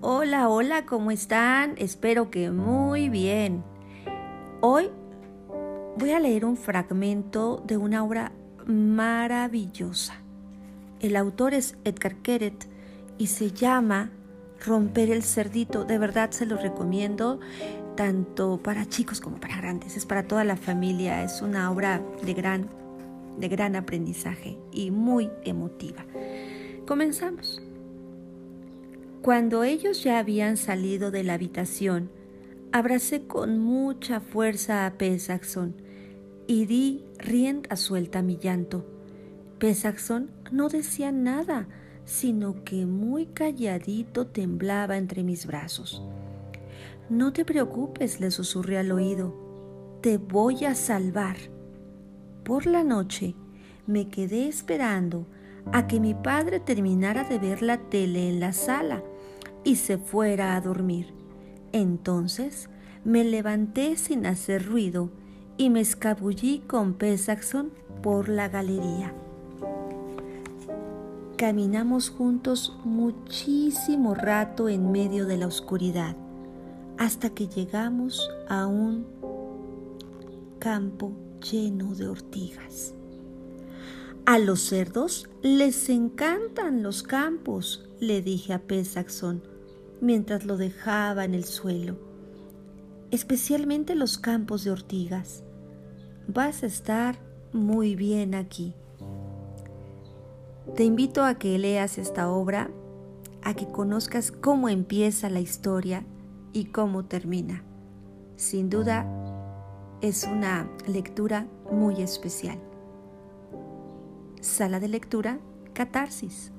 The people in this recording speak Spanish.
Hola, hola, ¿cómo están? Espero que muy bien. Hoy voy a leer un fragmento de una obra maravillosa. El autor es Edgar Keret y se llama Romper el cerdito. De verdad se lo recomiendo tanto para chicos como para grandes. Es para toda la familia. Es una obra de gran, de gran aprendizaje y muy emotiva. Comenzamos. Cuando ellos ya habían salido de la habitación, abracé con mucha fuerza a Pesaxon y di rienda suelta mi llanto. Pesaxon no decía nada, sino que muy calladito temblaba entre mis brazos. No te preocupes, le susurré al oído, te voy a salvar. Por la noche me quedé esperando a que mi padre terminara de ver la tele en la sala y se fuera a dormir. Entonces me levanté sin hacer ruido y me escabullí con Pesaxon por la galería. Caminamos juntos muchísimo rato en medio de la oscuridad hasta que llegamos a un campo lleno de ortigas. A los cerdos les encantan los campos, le dije a Pesaxon mientras lo dejaba en el suelo, especialmente los campos de ortigas. Vas a estar muy bien aquí. Te invito a que leas esta obra, a que conozcas cómo empieza la historia y cómo termina. Sin duda, es una lectura muy especial. Sala de lectura, Catarsis.